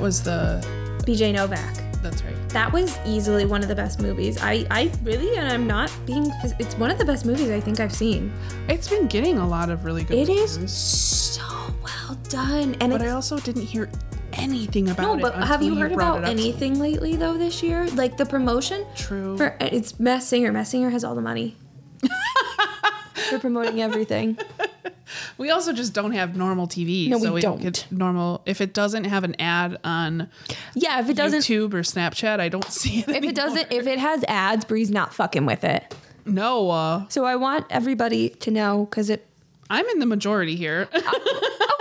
That was the. BJ Novak. That's right. That was easily one of the best movies. I, I really, and I'm not being, it's one of the best movies I think I've seen. It's been getting a lot of really good. It is reviews, so well done. And But I also didn't hear anything about it. no, but have you heard about anything lately though this year? Like the promotion? True. For it's Masked Singer. Masked Singer has all the money. They're promoting everything. We also just don't have normal TV. No, so we don't get normal. If it doesn't have an ad on Yeah, if it doesn't, YouTube or Snapchat, I don't see it. if it doesn't, if it has ads, Bri's not fucking with it. no, uh, So I want everybody to know because it. I'm in the majority here.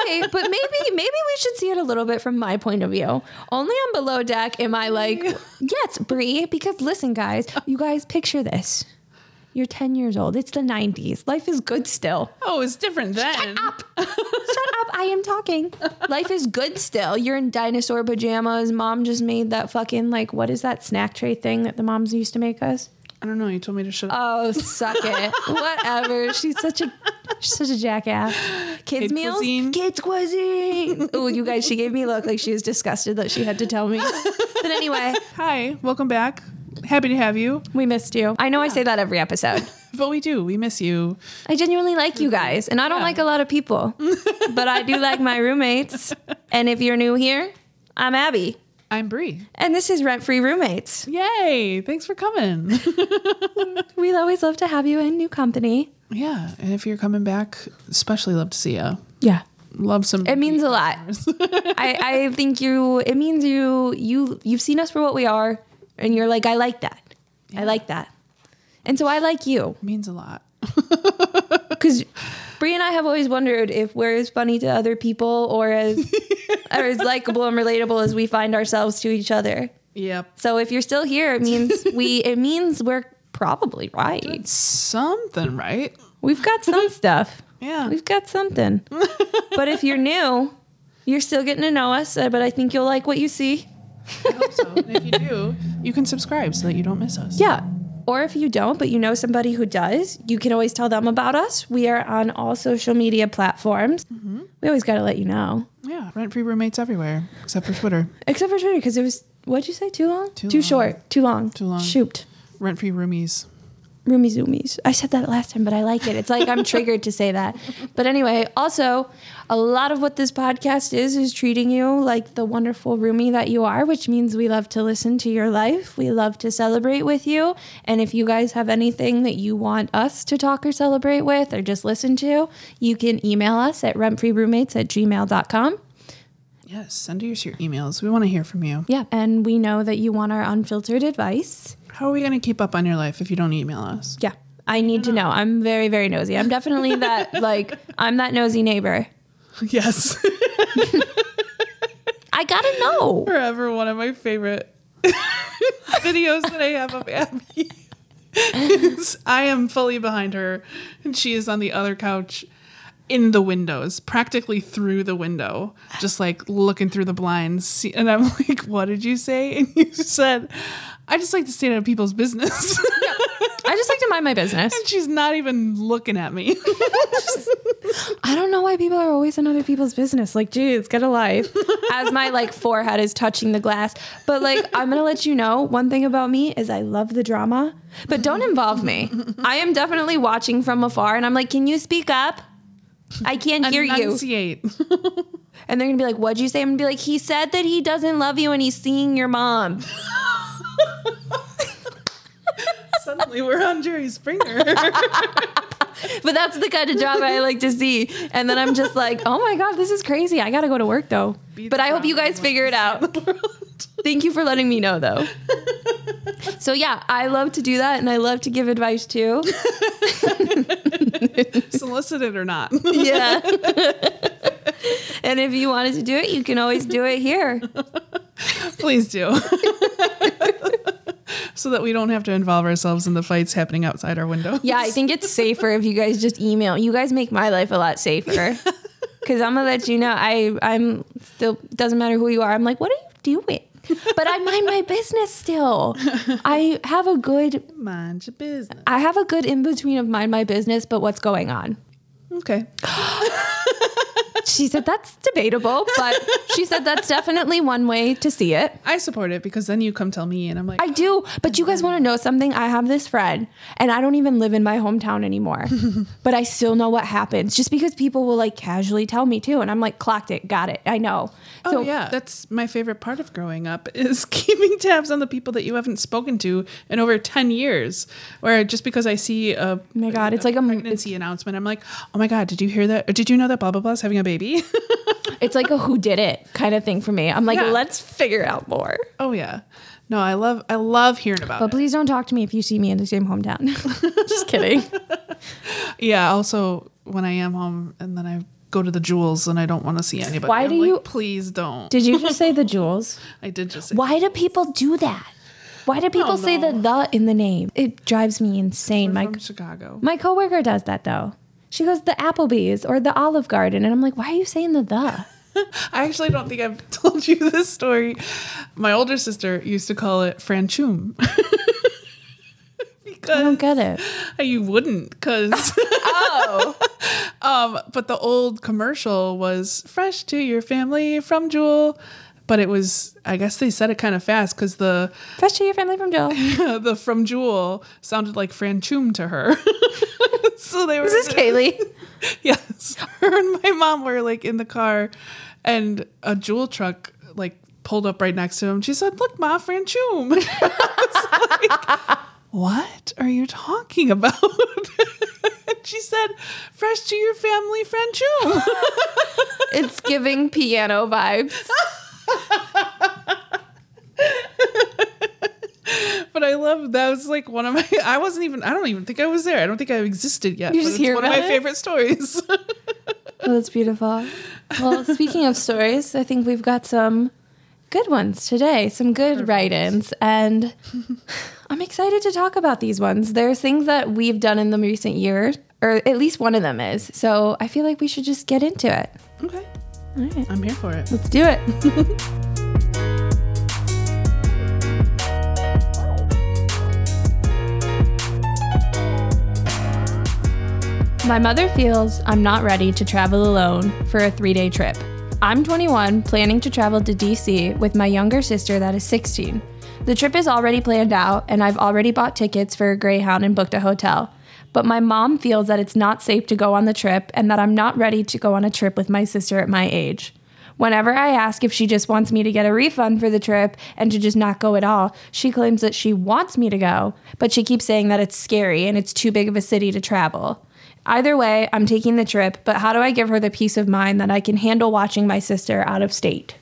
Okay, but maybe maybe we should see it a little bit from my point of view. Only on Below Deck am I like, yes, Bri. Because listen, guys, you guys picture this. You're 10 years old. It's the 90s. Life is good still. oh, it's different then. Shut up. Shut up. I am talking. Life is good still. You're in dinosaur pajamas. Mom just made that fucking, like, what is that snack tray thing that the moms used to make us? I don't know. You told me to shut up. Oh, suck it. Whatever. She's such a she's such a jackass. Kids Kid meals? cuisine. Kids cuisine. Oh, you guys, she gave me a look like she was disgusted that she had to tell me. But anyway, Hi, welcome back. Happy to have you. we missed you. I know I say that every episode. But we do. We miss you. I genuinely like you guys, and I don't Yeah. like a lot of people, but I do like my roommates. And if you're new here, I'm Abi, I'm Bri. and this is Rent Free Roommates. Yay! Thanks for coming. We always love to have you in new company. yeah, and if you're coming back, especially love to see you. Yeah. Love some. It means a lot. I, I think you it means you you you've seen us for what we are and you're like I like that. I like that. And so I like you means a lot. cuz Bri and I have always wondered if we're as funny to other people or as or as likable and relatable as we find ourselves to each other. Yep. So if you're still here, it means we it means we're probably right. Something, right? We've got some stuff. Yeah. We've got something. but if you're new, you're still getting to know us, uh, but I think you'll like what you see. I hope so. And if you do, you can subscribe so that you don't miss us. Yeah. Or if you don't, but you know somebody who does, you can always tell them about us. We are on all social media platforms. Mm-hmm. We always got to let you know. Yeah. Rent free roommates everywhere, except for Twitter. Except for Twitter, because it was, what'd you say? Too long? Too Too long. short. Too long. Too long. Shoot. Rent free roomies. Roomy zoomies. I said that last time, but I like it. It's like I'm triggered to say that. But anyway, also, a lot of what this podcast is is treating you like the wonderful roomie that you are, which means we love to listen to your life. We love to celebrate with you. And if you guys have anything that you want us to talk or celebrate with or just listen to, you can email us at rentfreeroommates at gmail.com. Yes. Send us your emails. We want to hear from you. Yeah. And we know that you want our unfiltered advice. How are we going to keep up on your life if you don't email us? Yeah. I need to know. I'm very, very nosy. I'm definitely that, like, I'm that nosy neighbor. Yes. I gotta know. Forever one of my favorite videos that I have of Abi. I am fully behind her, and she is on the other couch in the windows, practically through the window, just like looking through the blinds. And I'm like, "What did you say?" And you said, "I just like to stay out of people's business." I just like to mind my business. and she's not even looking at me. I don't know why people are always in other people's business. Like, geez, get a life. As my like forehead is touching the glass. But like, I'm gonna let you know one thing about me is I love the drama, but don't involve me. I am definitely watching from afar, and I'm like, can you speak up? I can't hear you. Enunciate. And they're gonna be like, what'd you say? I'm gonna be like, he said that he doesn't love you and he's seeing your mom. Suddenly we're on Jerry Springer. But that's the kind of job I like to see. And then I'm just like, oh my God, this is crazy. I gotta go to work though. But I hope you guys figure it out. Thank you for letting me know though. So yeah, I love to do that and I love to give advice too. Solicited or not. Yeah. and if you wanted to do it, you can always do it here. Please do. so that we don't have to involve ourselves in the fights happening outside our window. Yeah, I think it's safer if you guys just email. You guys make my life a lot safer. Cause I'm gonna let you know I I'm still doesn't matter who you are. I'm like, what are you doing? But I mind my business still. I have a good Mind your business. I have a good in between of mind my business, but what's going on. Okay. she said that's debatable, but she said that's definitely one way to see it. I support it because then you come tell me, and I'm like, I do, but you guys want to know something? I have this friend, and I don't even live in my hometown anymore, but I still know what happens just because people will like casually tell me too, and I'm like, clocked it, got it, I know. oh so yeah, that's my favorite part of growing up is keeping tabs on the people that you haven't spoken to in over ten years. Where just because I see a oh my God, it's like a- pregnancy announcement, I'm like, oh my god, did you hear that? Or did you know that blah blah blah is having a baby? it's like a who did it kind of thing for me. I'm like, Yeah. let's figure out more. oh yeah, no, I love I love hearing about But it. please don't talk to me if you see me in the same hometown. just kidding. Yeah. Also, when I am home and then I go to the jewels and I don't want to see anybody. Why I'm do like, you- Please don't. Did you just say the jewels? I did just. Say Why do people do that? Why do people say the the in the name? It drives me insane. We're My Chicago. my coworker does that though. She goes the Applebee's or the Olive Garden, and I'm like, why are you saying the the? I actually don't think I've told you this story. My older sister used to call it franchum. because I don't get it. you wouldn't, because Oh, um, but the old commercial was fresh to your family from Jewel. But it was, I guess they said it kind of fast because the fresh to your family from Joe. the from Jewel sounded like franchum to her. so they were. This is this Kaylee? Yes. Her and my mom were like in the car and a jewel truck like pulled up right next to him. She said, Look, Ma, Franchum. Like, what are you talking about? and she said, Fresh to your family, Franchum. It's giving piano vibes. I love that was like one of my I wasn't even I don't even think I was there. I don't think I existed yet. You just it's hear one of my it? favorite stories. Oh, that's beautiful. Well, speaking of stories, I think we've got some good ones today, some good write ins. And I'm excited to talk about these ones. There's things that we've done in the recent year, or at least one of them is. So I feel like we should just get into it. okay. All right, I'm here for it. let's do it. My mother feels I'm not ready to travel alone for a three day trip. I'm 21, planning to travel to DC with my younger sister that is 16. The trip is already planned out, and I've already bought tickets for a Greyhound and booked a hotel. But my mom feels that it's not safe to go on the trip and that I'm not ready to go on a trip with my sister at my age. Whenever I ask if she just wants me to get a refund for the trip and to just not go at all, she claims that she wants me to go, but she keeps saying that it's scary and it's too big of a city to travel. Either way, I'm taking the trip, but how do I give her the peace of mind that I can handle watching my sister out of state?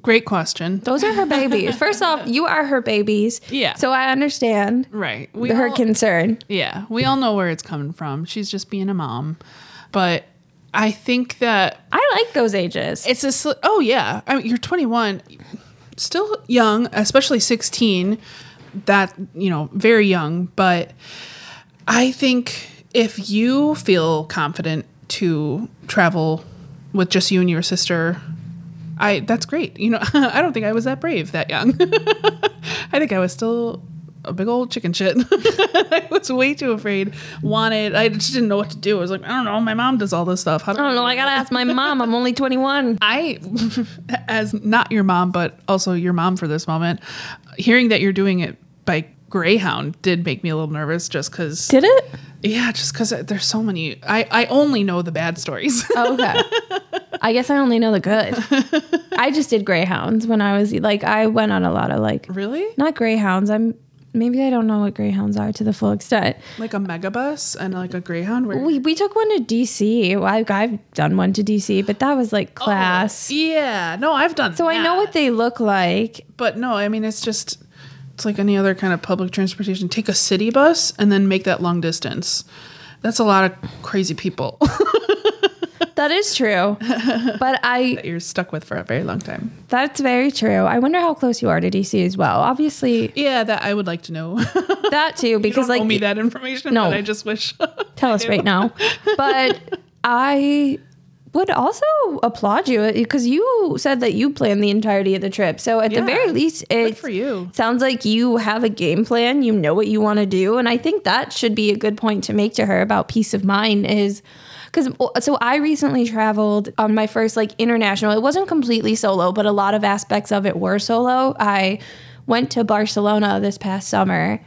Great question. Those are her babies. First off, you are her babies. Yeah. So I understand Right. We her all- concern. Yeah, we all know where it's coming from. She's just being a mom. But I think that I like those ages. it's a sl- oh yeah, I mean you're 21, still young, especially 16. That, you know, very young, but I think if you feel confident to travel with just you and your sister, I that's great. You know, I don't think I was that brave that young. I think I was still a big old chicken shit. I was way too afraid. Wanted, I just didn't know what to do. I was like, I don't know. My mom does all this stuff. How do I don't know. I gotta ask my mom. I'm only 21. I, as not your mom, but also your mom for this moment, hearing that you're doing it by Greyhound did make me a little nervous just because, Did it? yeah, just because there's so many. I, I only know the bad stories. Oh, okay. I guess I only know the good. I just did greyhounds when I was like I went on a lot of like really? not greyhounds. I'm maybe I don't know what greyhounds are to the full extent. Like a megabus and like a Greyhound? Where, We we took one to DC. Like I've done one to DC, but that was like oh, class. yeah. No, I've done So I know what they look like. But no, I mean, it's just, it's like any other kind of public transportation. Take a city bus and then make that long distance. That's a lot of crazy people That is true. But I that you're stuck with for a very long time. that's very true. I wonder how close you are to DC as well. Obviously Yeah, that I would like to know. that too because don't like owe me that information, No. I just wish. tell us right now. But I would also applaud you uh, because you said that you planned the entirety of the trip. So at Yeah. the very least, it for you. sounds like you have a game plan. You know what you want to do, and I think that should be a good point to make to her about peace of mind. Is because so I recently traveled on my first like international. It wasn't completely solo, but a lot of aspects of it were solo. I went to Barcelona this past summer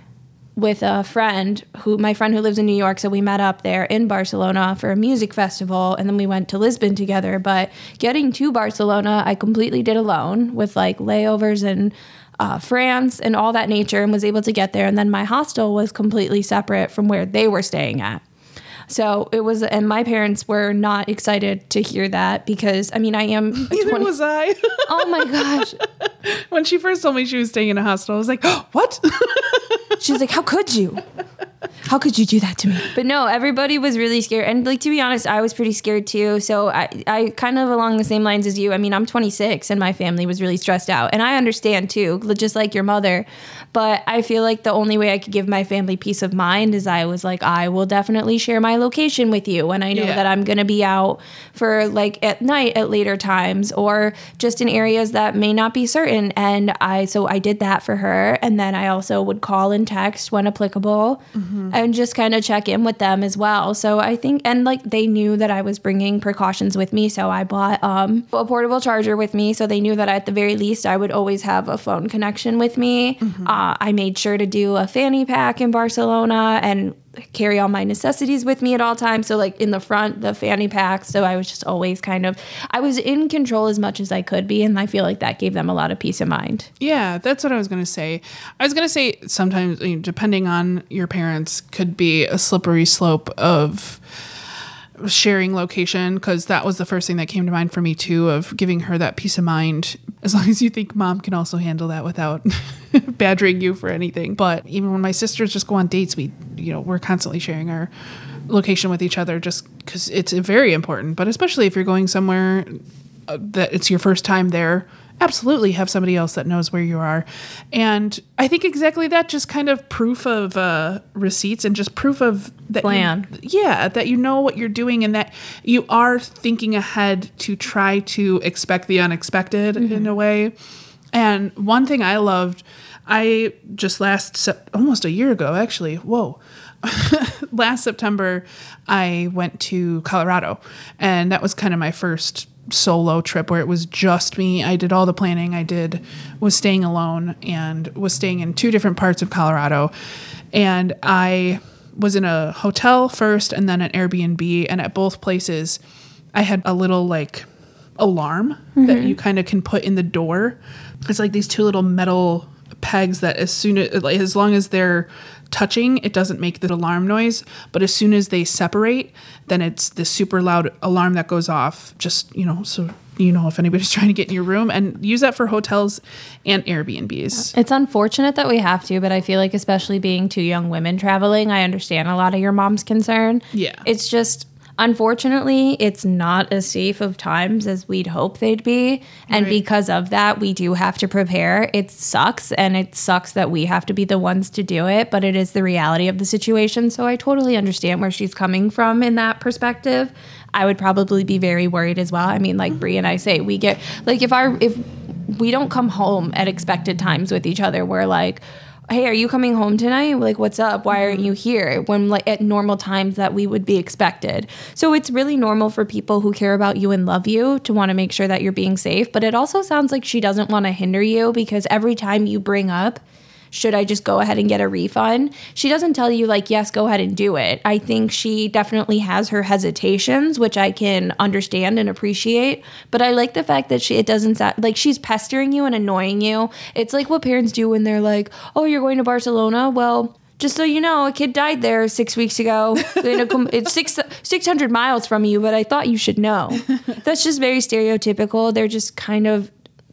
with a friend who my friend who lives in New York so we met up there in Barcelona for a music festival and then we went to Lisbon together but getting to Barcelona I completely did alone with like layovers in uh, France and all that nature and was able to get there and then my hostel was completely separate from where they were staying at so it was, and my parents were not excited to hear that because I mean, I am. Neither 20, was I. oh my gosh. when she first told me she was staying in a hostel, I was like, oh, what? She's like, how could you? How could you do that to me? But no, everybody was really scared. And like to be honest, I was pretty scared too. So I, I kind of along the same lines as you. I mean, I'm 26 and my family was really stressed out. And I understand too, just like your mother. But I feel like the only way I could give my family peace of mind is I was like, I will definitely share my location with you when I know yeah. that I'm going to be out for like at night at later times or just in areas that may not be certain. And I, so I did that for her. And then I also would call and text when applicable mm-hmm. And just kind of check in with them as well. So I think, and like they knew that I was bringing precautions with me. So I bought um, a portable charger with me. So they knew that at the very least I would always have a phone connection with me. Mm-hmm. Uh, I made sure to do a fanny pack in Barcelona and carry all my necessities with me at all times. So like in the front, the fanny pack. So I was just always kind of I was in control as much as I could be, and I feel like that gave them a lot of peace of mind. Yeah, that's what I was gonna say. I was gonna say sometimes you know, depending on your parents could be a slippery slope of sharing location because that was the first thing that came to mind for me too of giving her that peace of mind. As long as you think mom can also handle that without badgering you for anything. But even when my sisters just go on dates we you know we're constantly sharing our location with each other just because it's very important. But especially if you're going somewhere uh, that it's your first time there absolutely have somebody else that knows where you are. And I think exactly that just kind of proof of uh, receipts and just proof of that plan. You, yeah, that you know what you're doing and that you are thinking ahead to try to expect the unexpected mm-hmm. in a way. And one thing I loved, I just last almost a year ago actually. Whoa. last September, I went to Colorado, and that was kind of my first solo trip where it was just me. I did all the planning. I did was staying alone and was staying in two different parts of Colorado. And I was in a hotel first and then an Airbnb and at both places I had a little like alarm mm-hmm. that you kind of can put in the door. It's like these two little metal pegs that as soon as like, as long as they're touching, it doesn't make the alarm noise. But as soon as they separate, then it's the super loud alarm that goes off. Just, you know, so you know if anybody's trying to get in your room and use that for hotels and Airbnbs. It's unfortunate that we have to, but I feel like especially being two young women traveling, I understand a lot of your mom's concern. Yeah. It's just Unfortunately, it's not as safe of times as we'd hope they'd be. And right. because of that, we do have to prepare. It sucks, and it sucks that we have to be the ones to do it, but it is the reality of the situation. So I totally understand where she's coming from in that perspective. I would probably be very worried as well. I mean, like Bri and I say, we get like if our if we don't come home at expected times with each other, we're like, hey, are you coming home tonight? Like, what's up? Why aren't you mm-hmm. here? When like at normal times that we would be expected. So it's really normal for people who care about you and love you to want to make sure that you're being safe. But it also sounds like she doesn't want to hinder you because every time you bring up should I just go ahead and get a refund? She doesn't tell you, like, yes, go ahead and do it. I think she definitely has her hesitations, which I can understand and appreciate. But I like the fact that she, it doesn't sound like she's pestering you and annoying you. It's like what parents do when they're like, oh, you're going to Barcelona? Well, just so you know, a kid died there six weeks ago. it's six six hundred miles from you, but I thought you should know. That's just very stereotypical. They're just kind of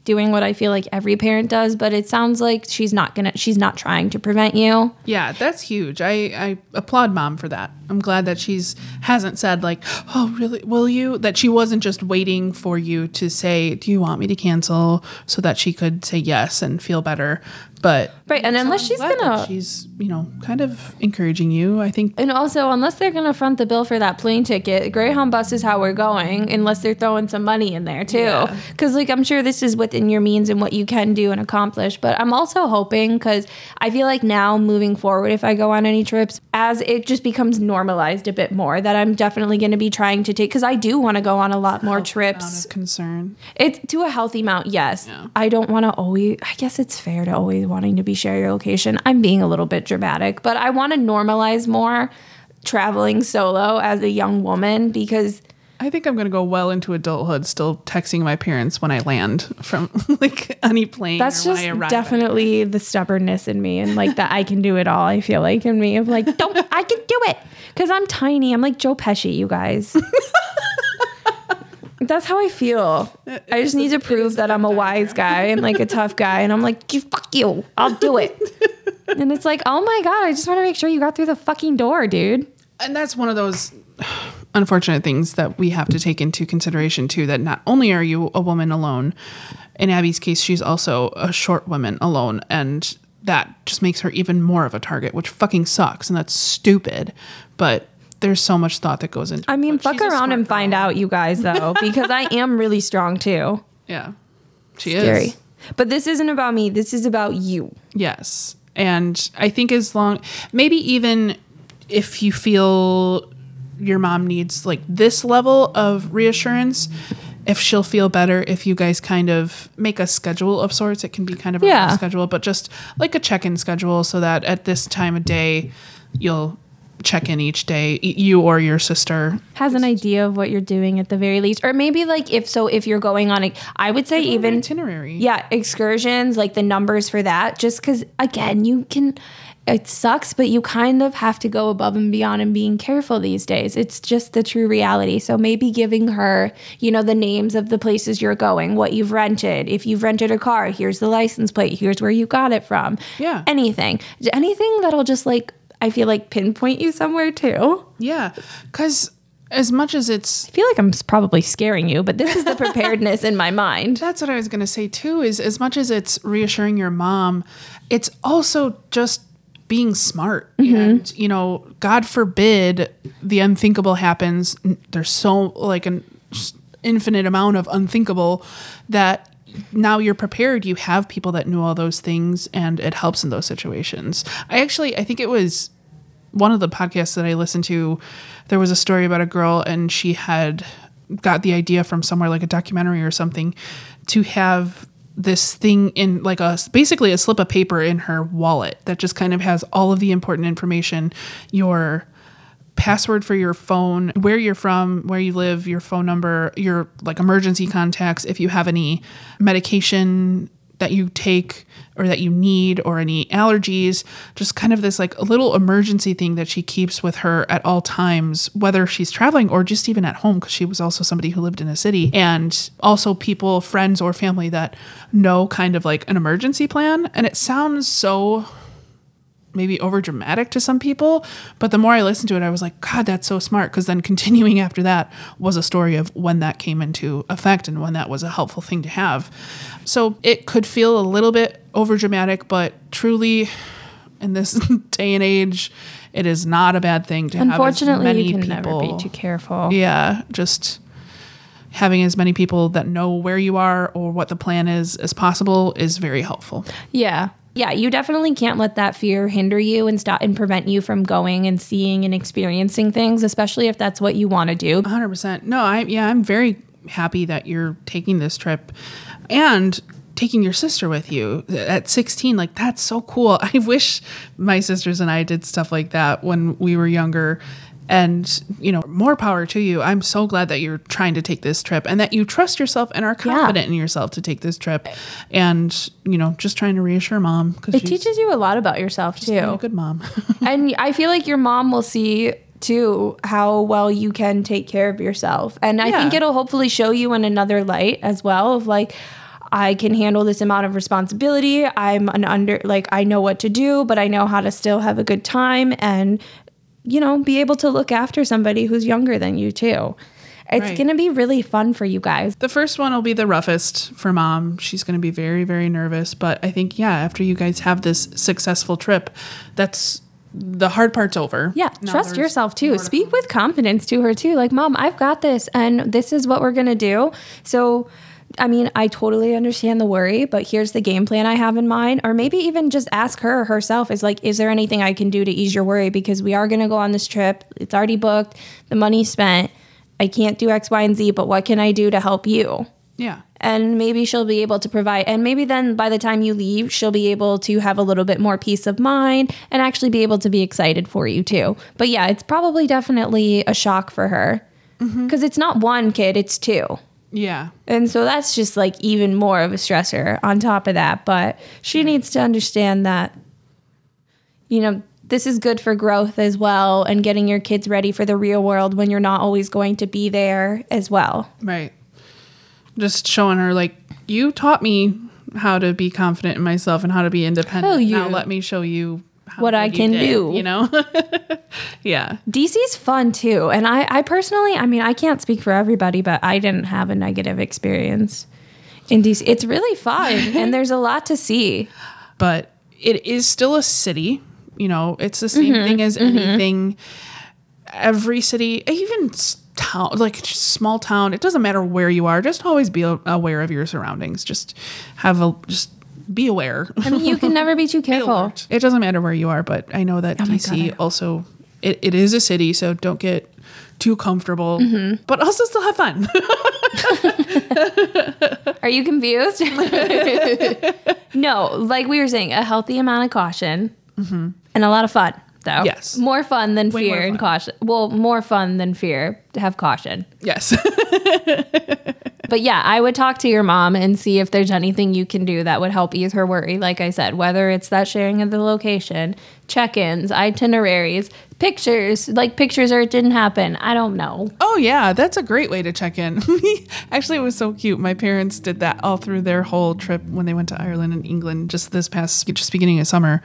doing what I feel like every parent does, but it sounds like she's not gonna she's not trying to prevent you. Yeah, that's huge. I, I applaud mom for that. I'm glad that she's hasn't said like, oh really will you? That she wasn't just waiting for you to say, Do you want me to cancel? So that she could say yes and feel better. But Right, and unless she's gonna- she's you know kind of encouraging you. I think And also, unless they're going to front the bill for that plane ticket, Greyhound bus is how we're going, unless they're throwing some money in there too. Yeah. Because, like, I'm sure this is within your means and what you can do and accomplish. But I'm also hoping, because I feel like now moving forward, if I go on any trips, as it just becomes normalized a bit more, that I'm definitely going to be trying to take, because I do want to go on a lot more trips. concern. It's to a healthy amount, yes. Yeah. I don't want to always, I guess it's fair to always wanting to be share your location. I'm being a little bit dramatic, but I want to normalize more traveling solo as a young woman because I think I'm going to go well into adulthood, still texting my parents when I land from like any plane. that's or when just I arrive. definitely the stubbornness in me and like that I can do it all. I feel like in me of like, don't, I can do it because I'm tiny. I'm like Joe Pesci, you guys. That's how I feel. I just need to prove that I'm a wise guy and like a tough guy. And I'm like, you fuck you. I'll do it. and it's like, oh my God, I just want to make sure you got through the fucking door, dude. and that's one of those unfortunate things that we have to take into consideration too that not only are you a woman alone in Abi's case she's also a short woman alone and that just makes her even more of a target which fucking sucks and that's stupid but there's so much thought that goes into I mean, it. Fuck around and find out, you guys, though, because I am really strong too. yeah she Scary. is But this isn't about me. This is about you. Yes. And I think as long, maybe even if you feel your mom needs like this level of reassurance, if she'll feel better if you guys kind of make a schedule of sorts, it can be kind of a Yeah. schedule, but just like a check in schedule so that at this time of day, you'll check in each day, you or your sister. Has an idea of what you're doing at the very least, or maybe like if so, if you're going on a, I would say Even itinerary. yeah excursions, like the numbers for that, just because again you can. It sucks, but you kind of have to go above and beyond and being careful these days. It's just the true reality. So maybe giving her, you know, the names of the places you're going, what you've rented. If you've rented a car, here's the license plate, here's where you got it from. Yeah. Anything. Anything that'll just like, I feel like pinpoint you somewhere too. Yeah. Because as much as it's I feel like I'm probably scaring you, but this is the preparedness in my mind. That's what I was going to say too is as much as it's reassuring your mom, it's also just being smart. Mm-hmm. And, you know, God forbid the unthinkable happens. There's so like an infinite amount of unthinkable that now you're prepared. You have people that knew all those things and it helps in those situations. I actually, I think it was one of the podcasts that I listened to, there was a story about a girl and she had got the idea from somewhere like a documentary or something to have this thing in like a basically a slip of paper in her wallet that just kind of has all of the important information your password for your phone, where you're from, where you live, your phone number, your like emergency contacts, if you have any medication that you take or that you need or any allergies, just kind of this like a little emergency thing that she keeps with her at all times, whether she's traveling or just even at home, because she was also somebody who lived in a city. And also people, friends or family that know kind of like an emergency plan. And it sounds so maybe over dramatic to some people. But the more I listened to it, I was like, God, that's so smart. Because then continuing after that was a story of when that came into effect and when that was a helpful thing to have. So it could feel a little bit over dramatic, but truly, in this day and age, it is not a bad thing to have as Unfortunately, many you can people. never be too careful. Yeah, just having as many people that know where you are or what the plan is as possible is very helpful. Yeah. Yeah, you definitely can't let that fear hinder you and stop and prevent you from going and seeing and experiencing things, especially if that's what you want to do. hundred percent. No, I yeah, I'm very happy that you're taking this trip and taking your sister with you at 16. Like that's so cool. I wish my sisters and I did stuff like that when we were younger. And you know, more power to you. I'm so glad that you're trying to take this trip and that you trust yourself and are confident in yourself to take this trip. And you know, just trying to reassure mom because It teaches you a lot about yourself too. good mom. and I feel like your mom will see too how well you can take care of yourself. And I think it'll hopefully show you in another light as well of like I can handle this amount of responsibility. I'm an under like I know what to do, but I know how to still have a good time and you know, be able to look after somebody who's younger than you too. It's Right. going to be really fun for you guys. The first one will be the roughest for mom. She's going to be very, very nervous. But I think, yeah, after you guys have this successful trip, that's the hard part's over. Yeah, Now trust yourself too. to Speak with confidence to her too. Like, mom, I've got this, and this is what we're gonna do. So, I mean, I totally understand the worry, but here's the game plan I have in mind. Or maybe even just ask her herself is like, is there anything I can do to ease your worry? Because we are gonna go on this trip. It's already booked, the money's spent. I can't do X, Y, and Z, but what can I do to help you? Yeah. and maybe she'll be able to provide and maybe then by the time you leave she'll be able to have a little bit more peace of mind and actually be able to be excited for you too but yeah it's probably definitely a shock for her mm-hmm. because it's not one kid it's two Yeah. and so that's just like even more of a stressor on top of that but she needs to understand that you know this is good for growth as well and getting your kids ready for the real world when you're not always going to be there as well Right. Just showing her, like, you taught me how to be confident in myself and how to be independent. Oh, you- Now let me show you What I can did, do. You know? yeah. DC's fun too. And I, I personally, I mean, I can't speak for everybody, but I didn't have a negative experience in DC. It's really fun and there's a lot to see. but it is still a city. You know, it's the same Mm-hmm, thing as anything. Every city, even town, like small town, it doesn't matter where you are. Just always be aware of your surroundings. Just have a just be aware. I mean, you can never be too careful. It doesn't matter where you are, but I know that Oh DC God, also it, it is a city, so don't get too comfortable, Mm-hmm. but also still have fun. Are you confused? no, like we were saying, a healthy amount of caution and a lot of fun, though. Yes. More fun than Way fear more and caution. Well, more fun than fear to have caution. yes. But yeah, I would talk to your mom and see if there's anything you can do that would help ease her worry. Like I said, whether it's that sharing of the location, check ins, itineraries, pictures, like pictures or it didn't happen. I don't know. Oh yeah, that's a great way to check in. Actually, it was so cute. My parents did that all through their whole trip when they went to Ireland and England just this past just beginning of summer.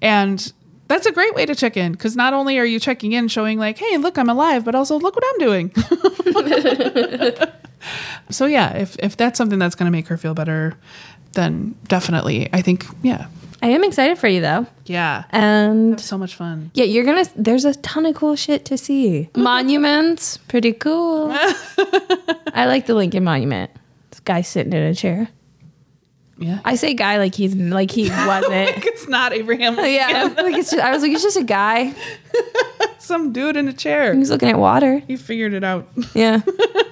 And that's a great way to check in because not only are you checking in showing like, "Hey, look, I'm alive," but also look what I'm doing. so yeah, if if that's something that's going to make her feel better, then definitely. I think yeah. I am excited for you though. Yeah. And So much fun. yeah, you're gonna, there's a ton of cool shit to see. Monuments, pretty cool. I like the Lincoln Monument. This guy sitting in a chair. Yeah. I say guy like he's, like he wasn't. it's not Abraham. Lincoln. yeah, like it's just, I was like, it's just a guy. Some dude in a chair. He's looking at water. He figured it out. Yeah.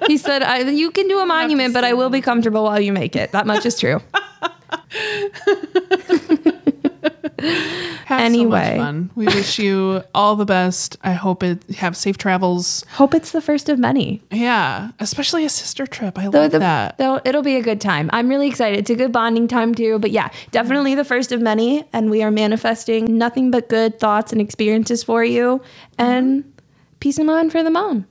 He said, I, You can do a monument, but I will be comfortable while you make it. That much is true. Have Anyway. so fun. We wish you all the best. I hope it have safe travels. Hope it's the first of many. Yeah, especially a sister trip. I Though love the- that. Though it'll be a good time. I'm really excited. It's a good bonding time too. But yeah, definitely the first of many. And we are manifesting nothing but good thoughts and experiences for you. And peace of mind for the mom.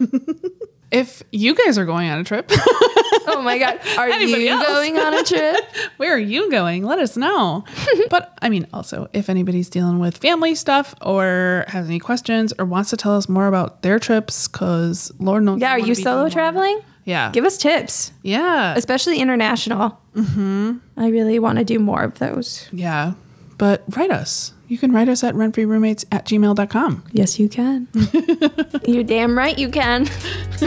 If you guys are going on a trip, Oh my God. Are Anybody you else? going on a trip? where are you going? Let us know. but I mean, also, if anybody's dealing with family stuff or has any questions or wants to tell us more about their trips, because Lord knows. Yeah. Are you solo traveling? Yeah. Give us tips, yeah. especially international. Mm-hmm. I really want to do more of those. Yeah. But write us. You can write us at rentfreeroommates at gmail.com. Yes, you can. You're damn right you can.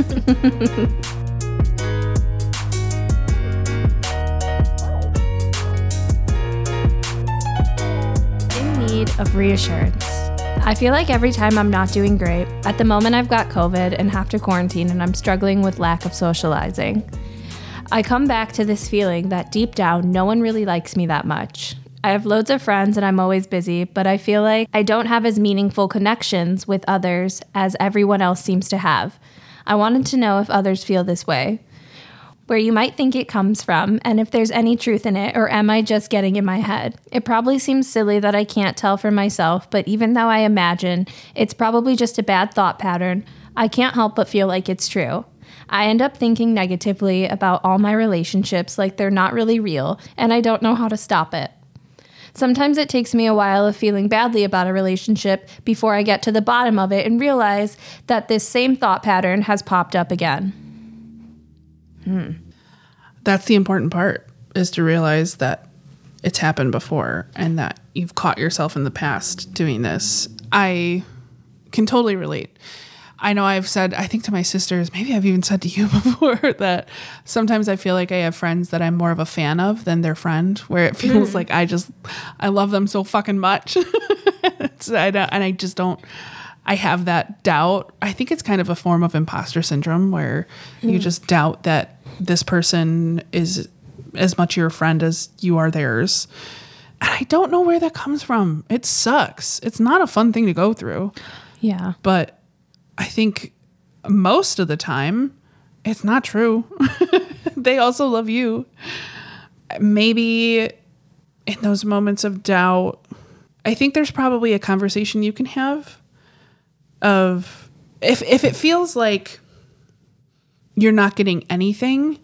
In need of reassurance. I feel like every time I'm not doing great, at the moment I've got COVID and have to quarantine and I'm struggling with lack of socializing. I come back to this feeling that deep down, no one really likes me that much. I have loads of friends and I'm always busy, but I feel like I don't have as meaningful connections with others as everyone else seems to have. I wanted to know if others feel this way, where you might think it comes from, and if there's any truth in it, or am I just getting in my head? It probably seems silly that I can't tell for myself, but even though I imagine it's probably just a bad thought pattern, I can't help but feel like it's true. I end up thinking negatively about all my relationships like they're not really real, and I don't know how to stop it. Sometimes it takes me a while of feeling badly about a relationship before I get to the bottom of it and realize that this same thought pattern has popped up again. Hmm. That's the important part is to realize that it's happened before and that you've caught yourself in the past doing this. I can totally relate. I know I've said, I think to my sisters, maybe I've even said to you before that sometimes I feel like I have friends that I'm more of a fan of than their friend, where it feels hmm. like I just, I love them so fucking much. It's- I don't- and I just don't, I have that doubt. I think it's kind of a form of imposter syndrome where you hmm. just doubt that this person is as much your friend as you are theirs. And I don't know where that comes from. It sucks. It's not a fun thing to go through Yeah. but I think most of the time it's not true. they also love you. Maybe in those moments of doubt, I think there's probably a conversation you can have of if if it feels like you're not getting anything,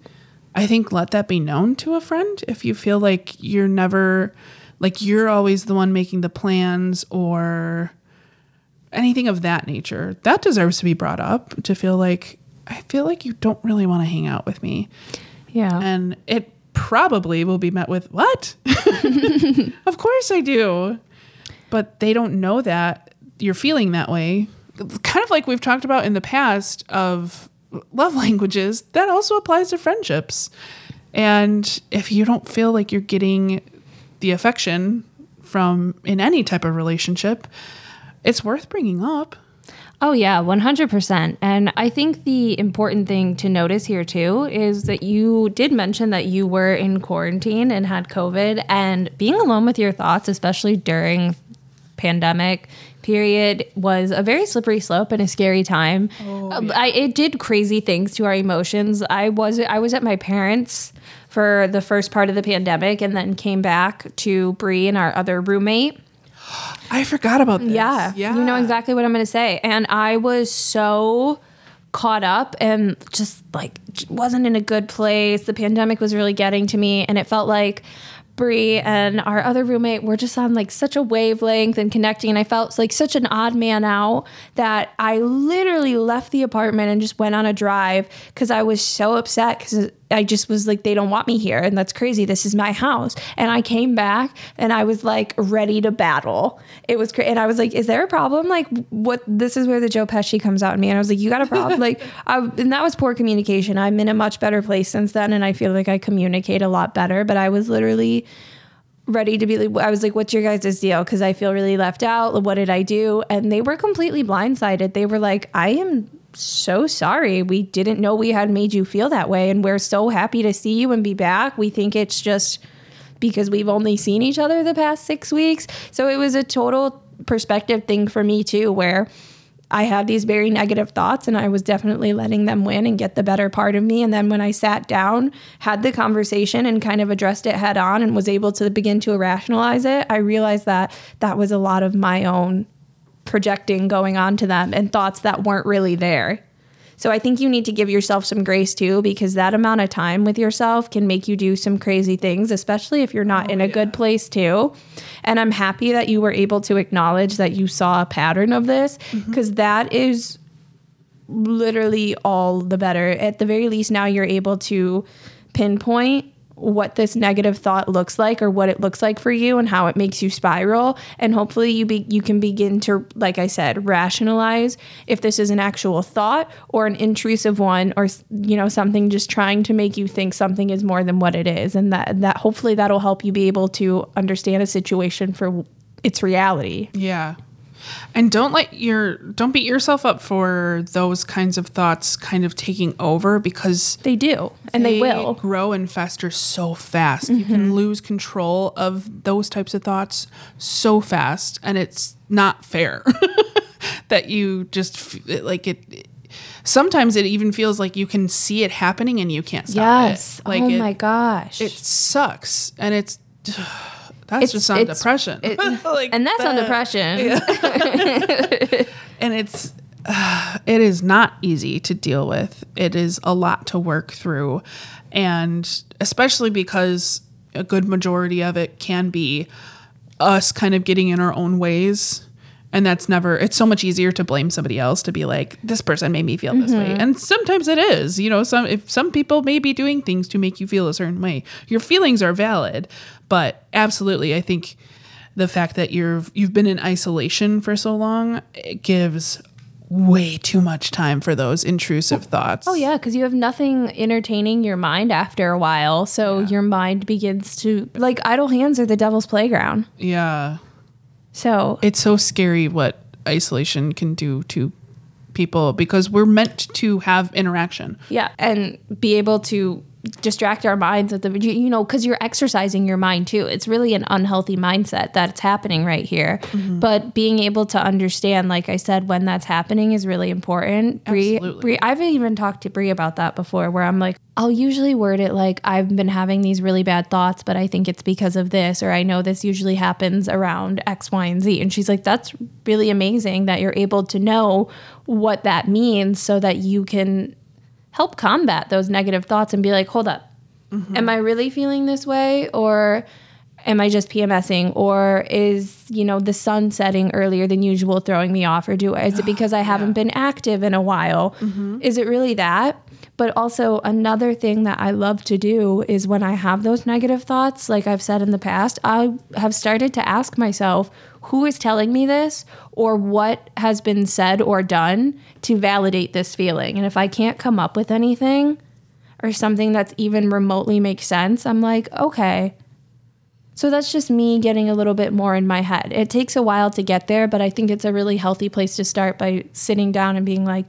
I think let that be known to a friend. If you feel like you're never like you're always the one making the plans or anything of that nature that deserves to be brought up to feel like i feel like you don't really want to hang out with me. Yeah. and it probably will be met with what? Of course i do. But they don't know that you're feeling that way. Kind of like we've talked about in the past of love languages that also applies to friendships. And if you don't feel like you're getting the affection from in any type of relationship it's worth bringing up Oh, yeah, 100%. And I think the important thing to notice here, too, is that you did mention that you were in quarantine and had COVID, and being alone with your thoughts, especially during pandemic period was a very slippery slope and a scary time. Um, I, it did crazy things to our emotions. I was I was at my parents for the first part of the pandemic and then came back to Bri and our other roommate. I forgot about this. Yeah. Yeah. You know exactly what I'm going to say. And I was so caught up and just like wasn't in a good place. The pandemic was really getting to me and it felt like Bri and our other roommate were just on like such a wavelength and connecting and I felt like such an odd man out that I literally left the apartment and just went on a drive cuz I was so upset cuz I just was like they don't want me here. And that's crazy. This is my house. And I came back and I was like ready to battle. It was crazy and I was like is there a problem? Like what this is where the Joe Pesci comes out in me. And I was like you got a problem? Like I, and that was poor communication. I'm in a much better place since then. And I feel like I communicate a lot better. But I was literally ready to be I was like what's your guys' deal? Cuz I feel really left out. What did I do? And they were completely blindsided. They were like I am so sorry. We didn't know we had made you feel that way and we're so happy to see you and be back. We think it's just because we've only seen each other the past 6 weeks. So it was a total perspective thing for me too where I had these very negative thoughts and I was definitely letting them win and get the better part of me. And then when I sat down, had the conversation and kind of addressed it head on and was able to begin to rationalize it, I realized that that was a lot of my own projecting going on to them and thoughts that weren't really there. So I think you need to give yourself some grace too, because that amount of time with yourself can make you do some crazy things, especially if you're not oh, in a good place too. And I'm happy that you were able to acknowledge that you saw a pattern of this, mm-hmm. because is literally all the better. At the very least, now you're able to pinpoint what this negative thought looks like or what it looks like for you and how it makes you spiral and hopefully you be you can begin to like I said rationalize if this is an actual thought or an intrusive one or you know something just trying to make you think something is more than what it is and that that hopefully that'll help you be able to understand a situation for its reality. Yeah. And don't let your don't beat yourself up for those kinds of thoughts kind of taking over because They do and they, will. Mm-hmm. grow and fester so fast. You can lose control of those types of thoughts so fast and it's not fair that you just like it, it- sometimes it even feels like you can see it happening and you can't stop Yes. it. Like oh it, my gosh. it sucks and it's that's It's- just on depression. it- Like and that's on that. depression. and it's uh, it is not easy to deal with it is a lot to work through and especially because a good majority of it can be us kind of getting in our own ways. And that's never, it's so much easier to blame somebody else to be like, this person made me feel this way. Mm-hmm. And sometimes it is, you know, some, if some people may be doing things to make you feel a certain way, your feelings are valid. But absolutely, I think the fact that you've, you've been in isolation for so long, it gives way too much time for those intrusive oh, thoughts. Oh yeah, because you have nothing entertaining your mind after a while, so your mind begins to like idle hands are the devil's playground. Yeah. So It's so scary what isolation can do to people because we're meant to have interaction. yeah, and be able to distract our minds at the you you know because you're exercising your mind too. It's really an unhealthy mindset that's happening right here. Mm-hmm. But being able to understand, like I said, when that's happening is really important. Bri. Bri, I've even talked to Bri about that before, where I'm like, I'll usually word it like I've been having these really bad thoughts, but I think it's because of this, or I know this usually happens around X, Y, and Z. And she's like, that's really amazing that you're able to know what that means so that you can help combat those negative thoughts and be like, hold up, mm-hmm. am I really feeling this way? Or am I just PMSing? Or is, you know, the sun setting earlier than usual throwing me off? Or do is it because I haven't been active in a while? Mm-hmm. Is it really that? But also another thing that I love to do is when I have those negative thoughts, like I've said in the past, I have started to ask myself, who is telling me this or what has been said or done to validate this feeling? And if I can't come up with anything or something that's even remotely makes sense, I'm like, okay, so that's just me getting a little bit more in my head. It takes a while to get there, but I think it's a really healthy place to start by sitting down and being like,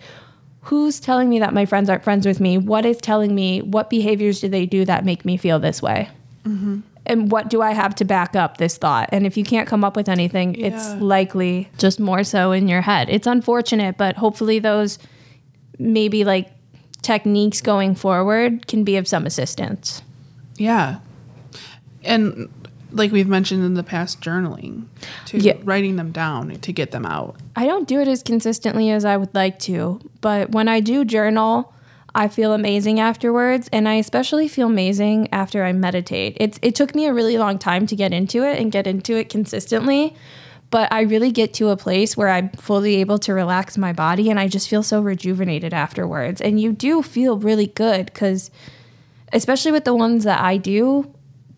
who's telling me that my friends aren't friends with me? What is telling me? What behaviors do they do that make me feel this way? Mm-hmm. And what do I have to back up this thought? And if you can't come up with anything, it's likely just more so in your head. It's unfortunate, but hopefully those maybe like techniques going forward can be of some assistance. Yeah. And like we've mentioned in the past, journaling, to Yeah. writing them down to get them out. I don't do it as consistently as I would like to, but when I do journal, I feel amazing afterwards, and I especially feel amazing after I meditate. It's it took me a really long time to get into it and get into it consistently, but I really get to a place where I'm fully able to relax my body and I just feel so rejuvenated afterwards. And you do feel really good cuz especially with the ones that I do,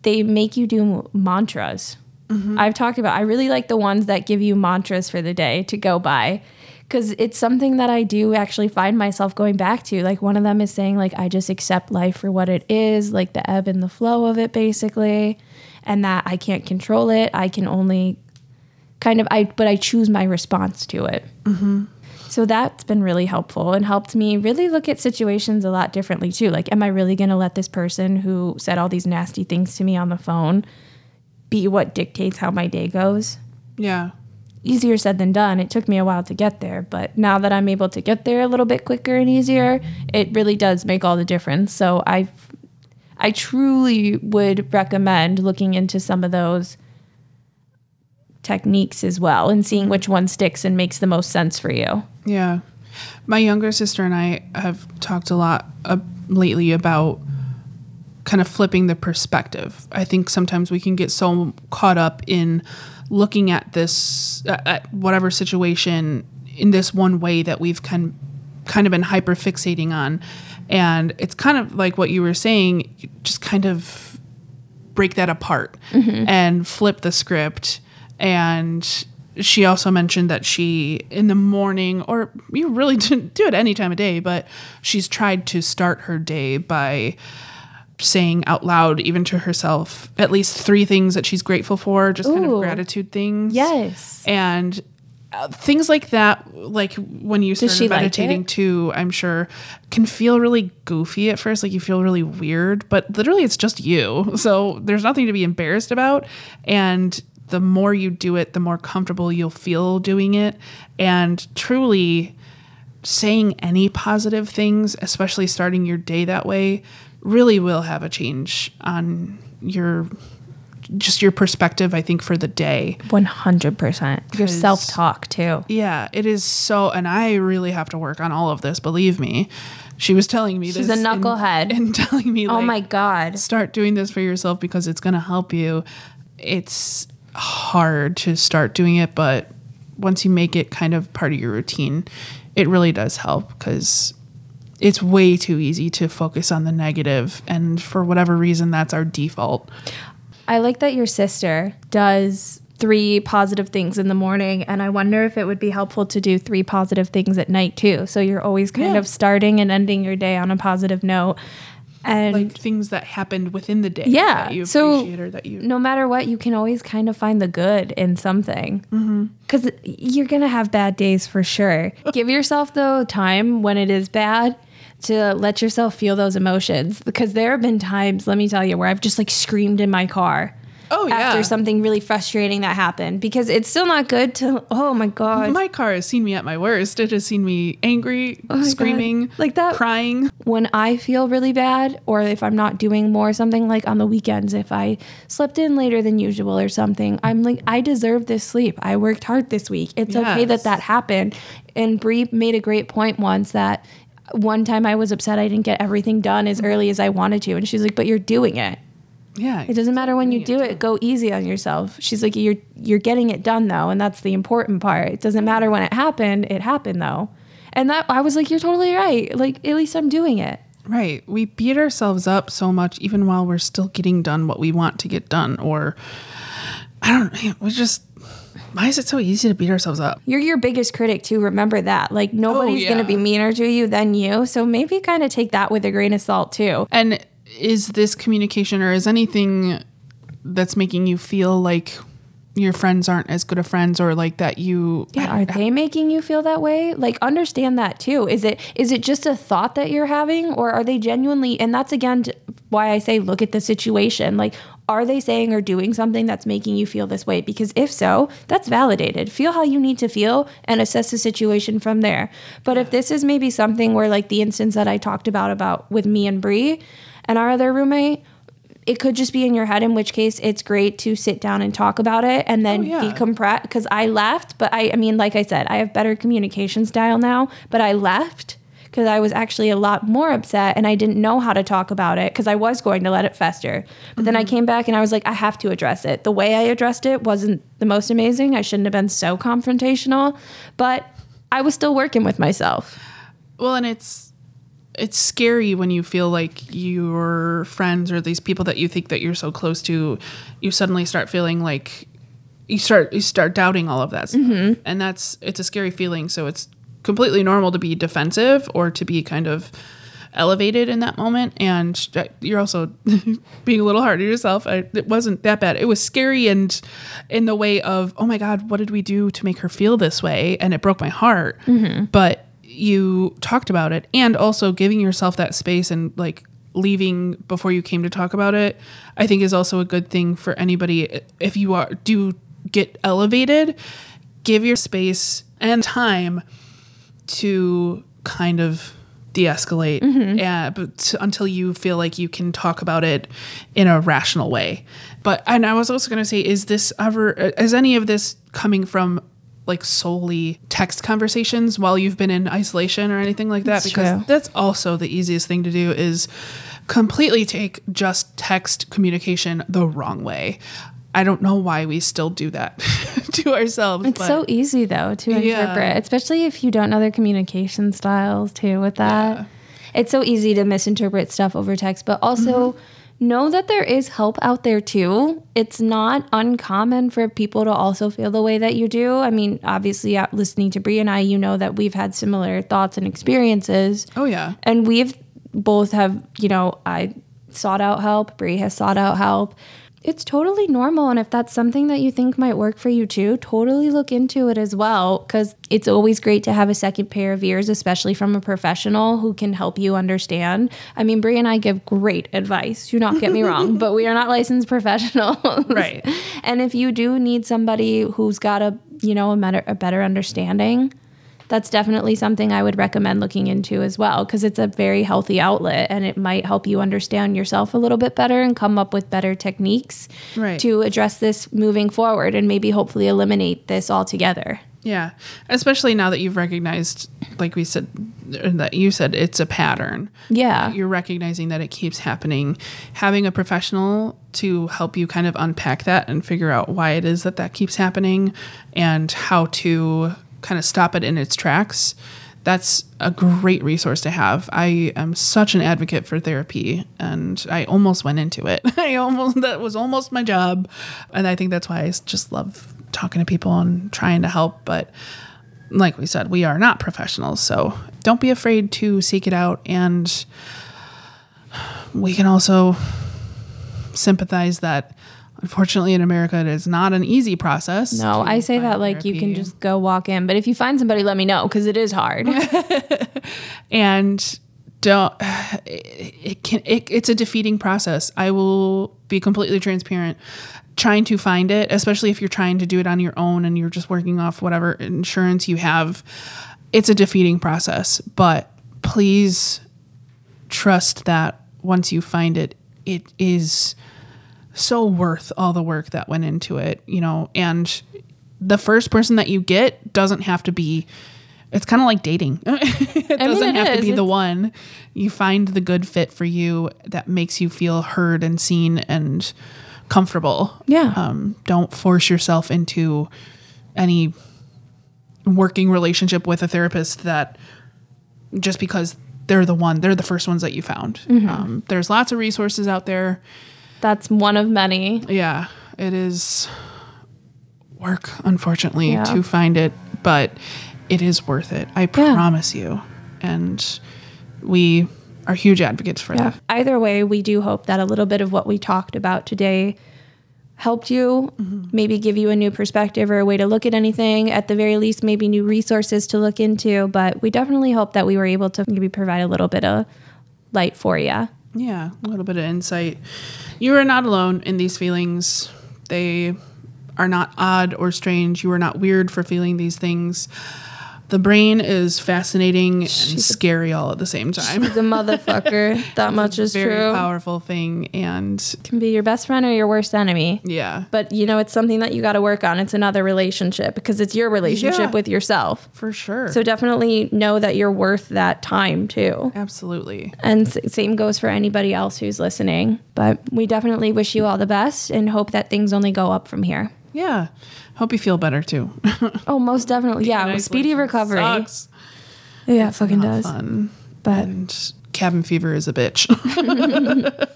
they make you do mantras. Mm-hmm. I've talked about I really like the ones that give you mantras for the day to go by cuz it's something that I do actually find myself going back to. Like one of them is saying like I just accept life for what it is, like the ebb and the flow of it basically, and that I can't control it. I can only kind of I but I choose my response to it. Mm-hmm. So that's been really helpful and helped me really look at situations a lot differently too. Like, am I really going to let this person who said all these nasty things to me on the phone be what dictates how my day goes? Yeah. Easier said than done. It took me a while to get there, but now that I'm able to get there a little bit quicker and easier, it really does make all the difference. So I, I truly would recommend looking into some of those techniques as well and seeing which one sticks and makes the most sense for you. Yeah. My younger sister and I have talked a lot uh, lately about kind of flipping the perspective. I think sometimes we can get so caught up in looking at this, uh, at whatever situation in this one way that we've kind, kind of been hyper fixating on. And it's kind of like what you were saying, you just kind of break that apart and flip the script. And she also mentioned that she, in the morning, or you really didn't do it any time of day, but she's tried to start her day by saying out loud, even to herself, at least three things that she's grateful for, just kind of gratitude things. Yes. And uh, things like that, like when you start she like meditating too, I'm sure can feel really goofy at first. Like you feel really weird, but literally it's just you. So there's nothing to be embarrassed about. And the more you do it, the more comfortable you'll feel doing it. And truly saying any positive things, especially starting your day that way, really will have a change on your just your perspective, I think, for the day. 100%. your self talk, too. Yeah, it is so, and I really have to work on all of this. Believe me, she was telling me this. She's this a and- knucklehead. and, telling me, Oh like, my God. start doing this for yourself because it's going to help you. It's hard to start doing it, but once you make it kind of part of your routine, it really does help because it's way too easy to focus on the negative and for whatever reason that's our default. I like that your sister does three positive things in the morning and I wonder if it would be helpful to do three positive things at night too. So you're always kind Yeah. of starting and ending your day on a positive note. And Like things that happened within the day Yeah, that you so appreciate or that you no matter what, you can always kind of find the good in something. Mm-hmm. Because you're going to have bad days for sure. Give yourself, though, time when it is bad to let yourself feel those emotions. Because there have been times, let me tell you, where I've just like screamed in my car. Oh, yeah. After something really frustrating that happened, because it's still not good to. Oh my god! My car has seen me at my worst. It has seen me angry, Oh my God. screaming, Like that- crying. when I feel really bad, or if I'm not doing more something like on the weekends, if I slept in later than usual or something, I'm like, I deserve this sleep. I worked hard this week. It's okay that that happened. And Bri made a great point once that one time I was upset I didn't get everything done as mm. early as I wanted to, and she's like, "But you're doing it. Yeah. It doesn't matter when you do it. Go easy on yourself." She's like, "You're you're getting it done though, and that's the important part. It doesn't matter when it happened. It happened though." And that I was like, "You're totally right. Like at least I'm doing it." Right. We beat ourselves up so much even while we're still getting done what we want to get done. Or, I don't we just, why is it so easy to beat ourselves up? You're your biggest critic too. Remember that. Like nobody's yeah. going to be meaner to you than you. So maybe kind of take that with a grain of salt too. And is this communication or is anything that's making you feel like your friends aren't as good of friends or like that you. Yeah, are they making you feel that way? Like understand that too. Is it is it just a thought that you're having or are they genuinely and that's again why I say look at the situation. Like are they saying or doing something that's making you feel this way? Because if so, that's validated. Feel how you need to feel and assess the situation from there. But if this is maybe something where like the instance that I talked about about with me and Bri and our other roommate, it could just be in your head in which case it's great to sit down and talk about it and then Oh, yeah. decompress because i left but I, I mean like i said i have better communication style now but i left because i was actually a lot more upset and i didn't know how to talk about it because i was going to let it fester but then i Mm-hmm. came back and i was like i have to address it the way i addressed it wasn't the most amazing i shouldn't have been so confrontational but i was still working with myself Well, and it's it's scary when you feel like your friends or these people that you think that you're so close to, you suddenly start feeling like you start you start doubting all of that stuff. Mm-hmm. And that's it's a scary feeling. So it's completely normal to be defensive or to be kind of elevated in that moment. And you're also being a little hard on yourself. I, it wasn't that bad. It was scary and in the way of oh my god what did we do to make her feel this way? And it broke my heart. Mm-hmm. But you talked about it and also giving yourself that space and like leaving before you came to talk about it i think is also a good thing for anybody. If you are do get elevated give your space and time to kind of de-escalate mm-hmm. yeah, but until you feel like you can talk about it in a rational way. But and i was also going to say is this ever is any of this coming from like solely text conversations while you've been in isolation or anything like that That's because true. that's also the easiest thing to do is completely take just text communication the wrong way i don't know why we still do that to ourselves It's but so easy though to Yeah. interpret, especially if you don't know their communication styles too with that. Yeah. It's so easy to misinterpret stuff over text, but also Mm-hmm. Know that there is help out there too. It's not uncommon for people to also feel the way that you do. I mean, obviously, listening to Bri and I, you know that we've had similar thoughts and experiences oh yeah and we've both have you know i sought out help Bri has sought out help it's totally normal and if that's something that you think might work for you too totally look into it as well because it's always great to have a second pair of ears especially from a professional who can help you understand i mean Bri and i give great advice do not get me wrong but we are not licensed professionals Right. and if you do need somebody who's got a you know a better, a better understanding that's definitely something I would recommend looking into as well because it's a very healthy outlet and it might help you understand yourself a little bit better and come up with better techniques Right. to address this moving forward and maybe hopefully eliminate this altogether. Yeah, especially now that you've recognized, like we said, uh, that you said it's a pattern. Yeah. You're recognizing that it keeps happening. Having a professional to help you kind of unpack that and figure out why it is that that keeps happening and how to kind of stop it in its tracks. That's a great resource to have. I am such an advocate for therapy and I almost went into it. I almost, that was almost my job. And I think that's why I just love talking to people and trying to help. But like we said, we are not professionals. So don't be afraid to seek it out. And we can also sympathize that unfortunately in America it is not an easy process. No, I say that like you can just go walk in. But if you find somebody, let me know because it is hard. and don't it, it can it, it's a defeating process i will be completely transparent trying to find it especially if you're trying to do it on your own and you're just working off whatever insurance you have it's a defeating process but please trust that once you find it it is so worth all the work that went into it you know and the first person that you get doesn't have to be it's kind of like dating it doesn't it have to is. be the one you find the good fit for you that makes you feel heard and seen and comfortable Yeah. um, don't force yourself into any working relationship with a therapist that just because they're the one they're the first ones that you found Mm-hmm. um, there's lots of resources out there That's one of many. yeah it is work unfortunately Yeah. to find it but it is worth it i promise you and we are huge advocates for Yeah. that Either way, we do hope that a little bit of what we talked about today helped you, mm-hmm. maybe give you a new perspective or a way to look at anything. At the very least, maybe new resources to look into. But we definitely hope that we were able to maybe provide a little bit of light for you. Yeah a little bit of insight. You are not alone in these feelings. They are not odd or strange. You are not weird for feeling these things the brain is fascinating and scary all at the same time He's a motherfucker. that much is true. very true. powerful thing and Can be your best friend or your worst enemy. yeah But you know, it's something that you got to work on. It's another relationship because it's your relationship Yeah. with yourself. for sure So definitely know that you're worth that time too. absolutely And s- same goes for anybody else who's listening. But we definitely wish you all the best and hope that things only go up from here. yeah hope you feel better too Oh, most definitely. Yeah. speedy recovery. Sucks. Yeah, it fucking does. fun But and cabin fever is a bitch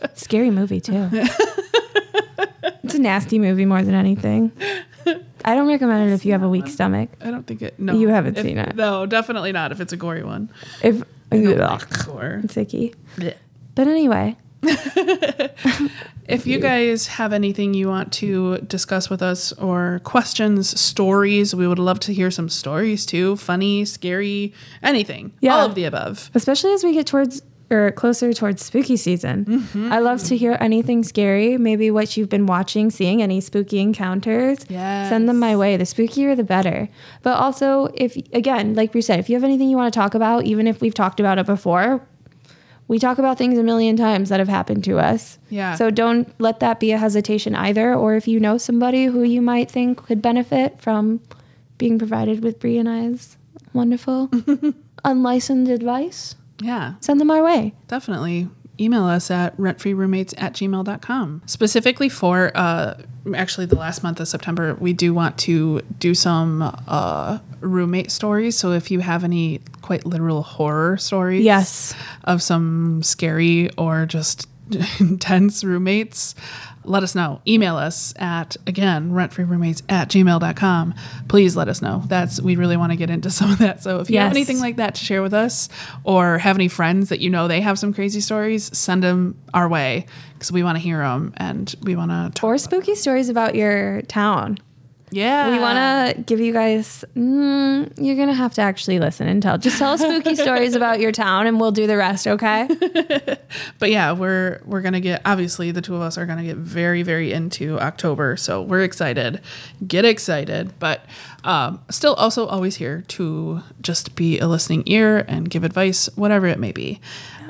scary movie too. it's a nasty movie more than anything. I don't recommend it if you have a weak stomach. i don't think it no You haven't If- seen it. no definitely not if it's a gory one If Ugh, like gore. it's icky. Blech. But anyway, If you guys have anything you want to discuss with us or questions, stories, we would love to hear some stories too. Funny, scary, anything. Yeah. All of the above. especially as we get towards or closer towards spooky season. Mm-hmm. I love to hear anything scary, maybe what you've been watching, seeing any spooky encounters. Send them my way. The spookier the better. But also if again, like we said, if you have anything you want to talk about, even if we've talked about it before, we talk about things a million times that have happened to us. Yeah. So don't let that be a hesitation either. Or if you know somebody who you might think could benefit from being provided with Bri and I's wonderful unlicensed advice, Yeah, send them our way. definitely. Email us at rentfreeroommates at gmail.com. Specifically for uh, actually the last month of September, we do want to do some uh, roommate stories. So if you have any quite literal horror stories, Yes. of some scary or just intense roommates, let us know. Email us at, again, rentfreeroommates at gmail.com. Please let us know. That's, we really want to get into some of that. So if you have anything like that to share with us or have any friends that you know they have some crazy stories, send them our way because we want to hear them and we want to talk. Or spooky stories about your town. Yeah. We want to give you guys, mm, you're going to have to actually listen and tell. Just tell us spooky stories about your town and we'll do the rest, okay? but yeah, we're we're gonna get obviously the two of us are gonna get very very into October, so we're excited. Get excited, but um, still also always here to just be a listening ear and give advice, whatever it may be.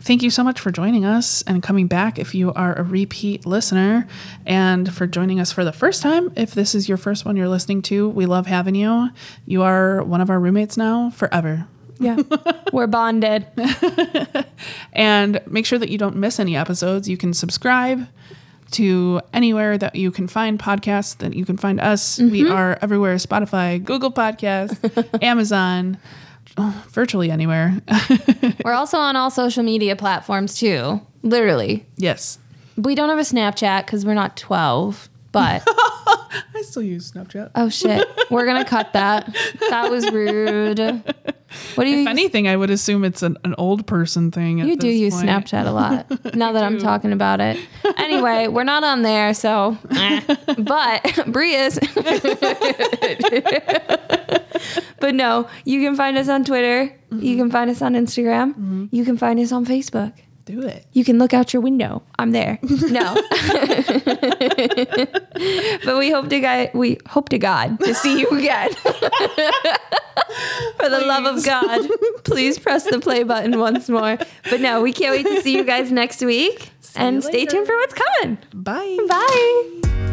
Thank you so much for joining us and coming back if you are a repeat listener and for joining us for the first time. If this is your first one you're listening to, we love having you. You are one of our roommates now forever. Yeah. We're bonded. And make sure that you don't miss any episodes. You can subscribe to anywhere that you can find podcasts, that you can find us. We mm-hmm. are everywhere Spotify, Google Podcasts, Amazon, oh, virtually anywhere. We're also on all social media platforms too. Literally. yes. We don't have a Snapchat because we're not 12, but I still use Snapchat. oh shit. We're going to cut that. That was rude. What do you If anything, I would assume it's an, an old person thing. at You do use point. Snapchat a lot now that I'm talking about it. Anyway, we're not on there, so. But Bri is. But no, you can find us on Twitter. You mm-hmm. can find us on Instagram. Mm-hmm. You can find us on Facebook. Do it. You can look out your window. I'm there. No. but we hope to God we hope to God to see you again. For the love of God, please press the play button once more. But no, we can't wait to see you guys next week. and stay tuned for what's coming. Bye. Bye.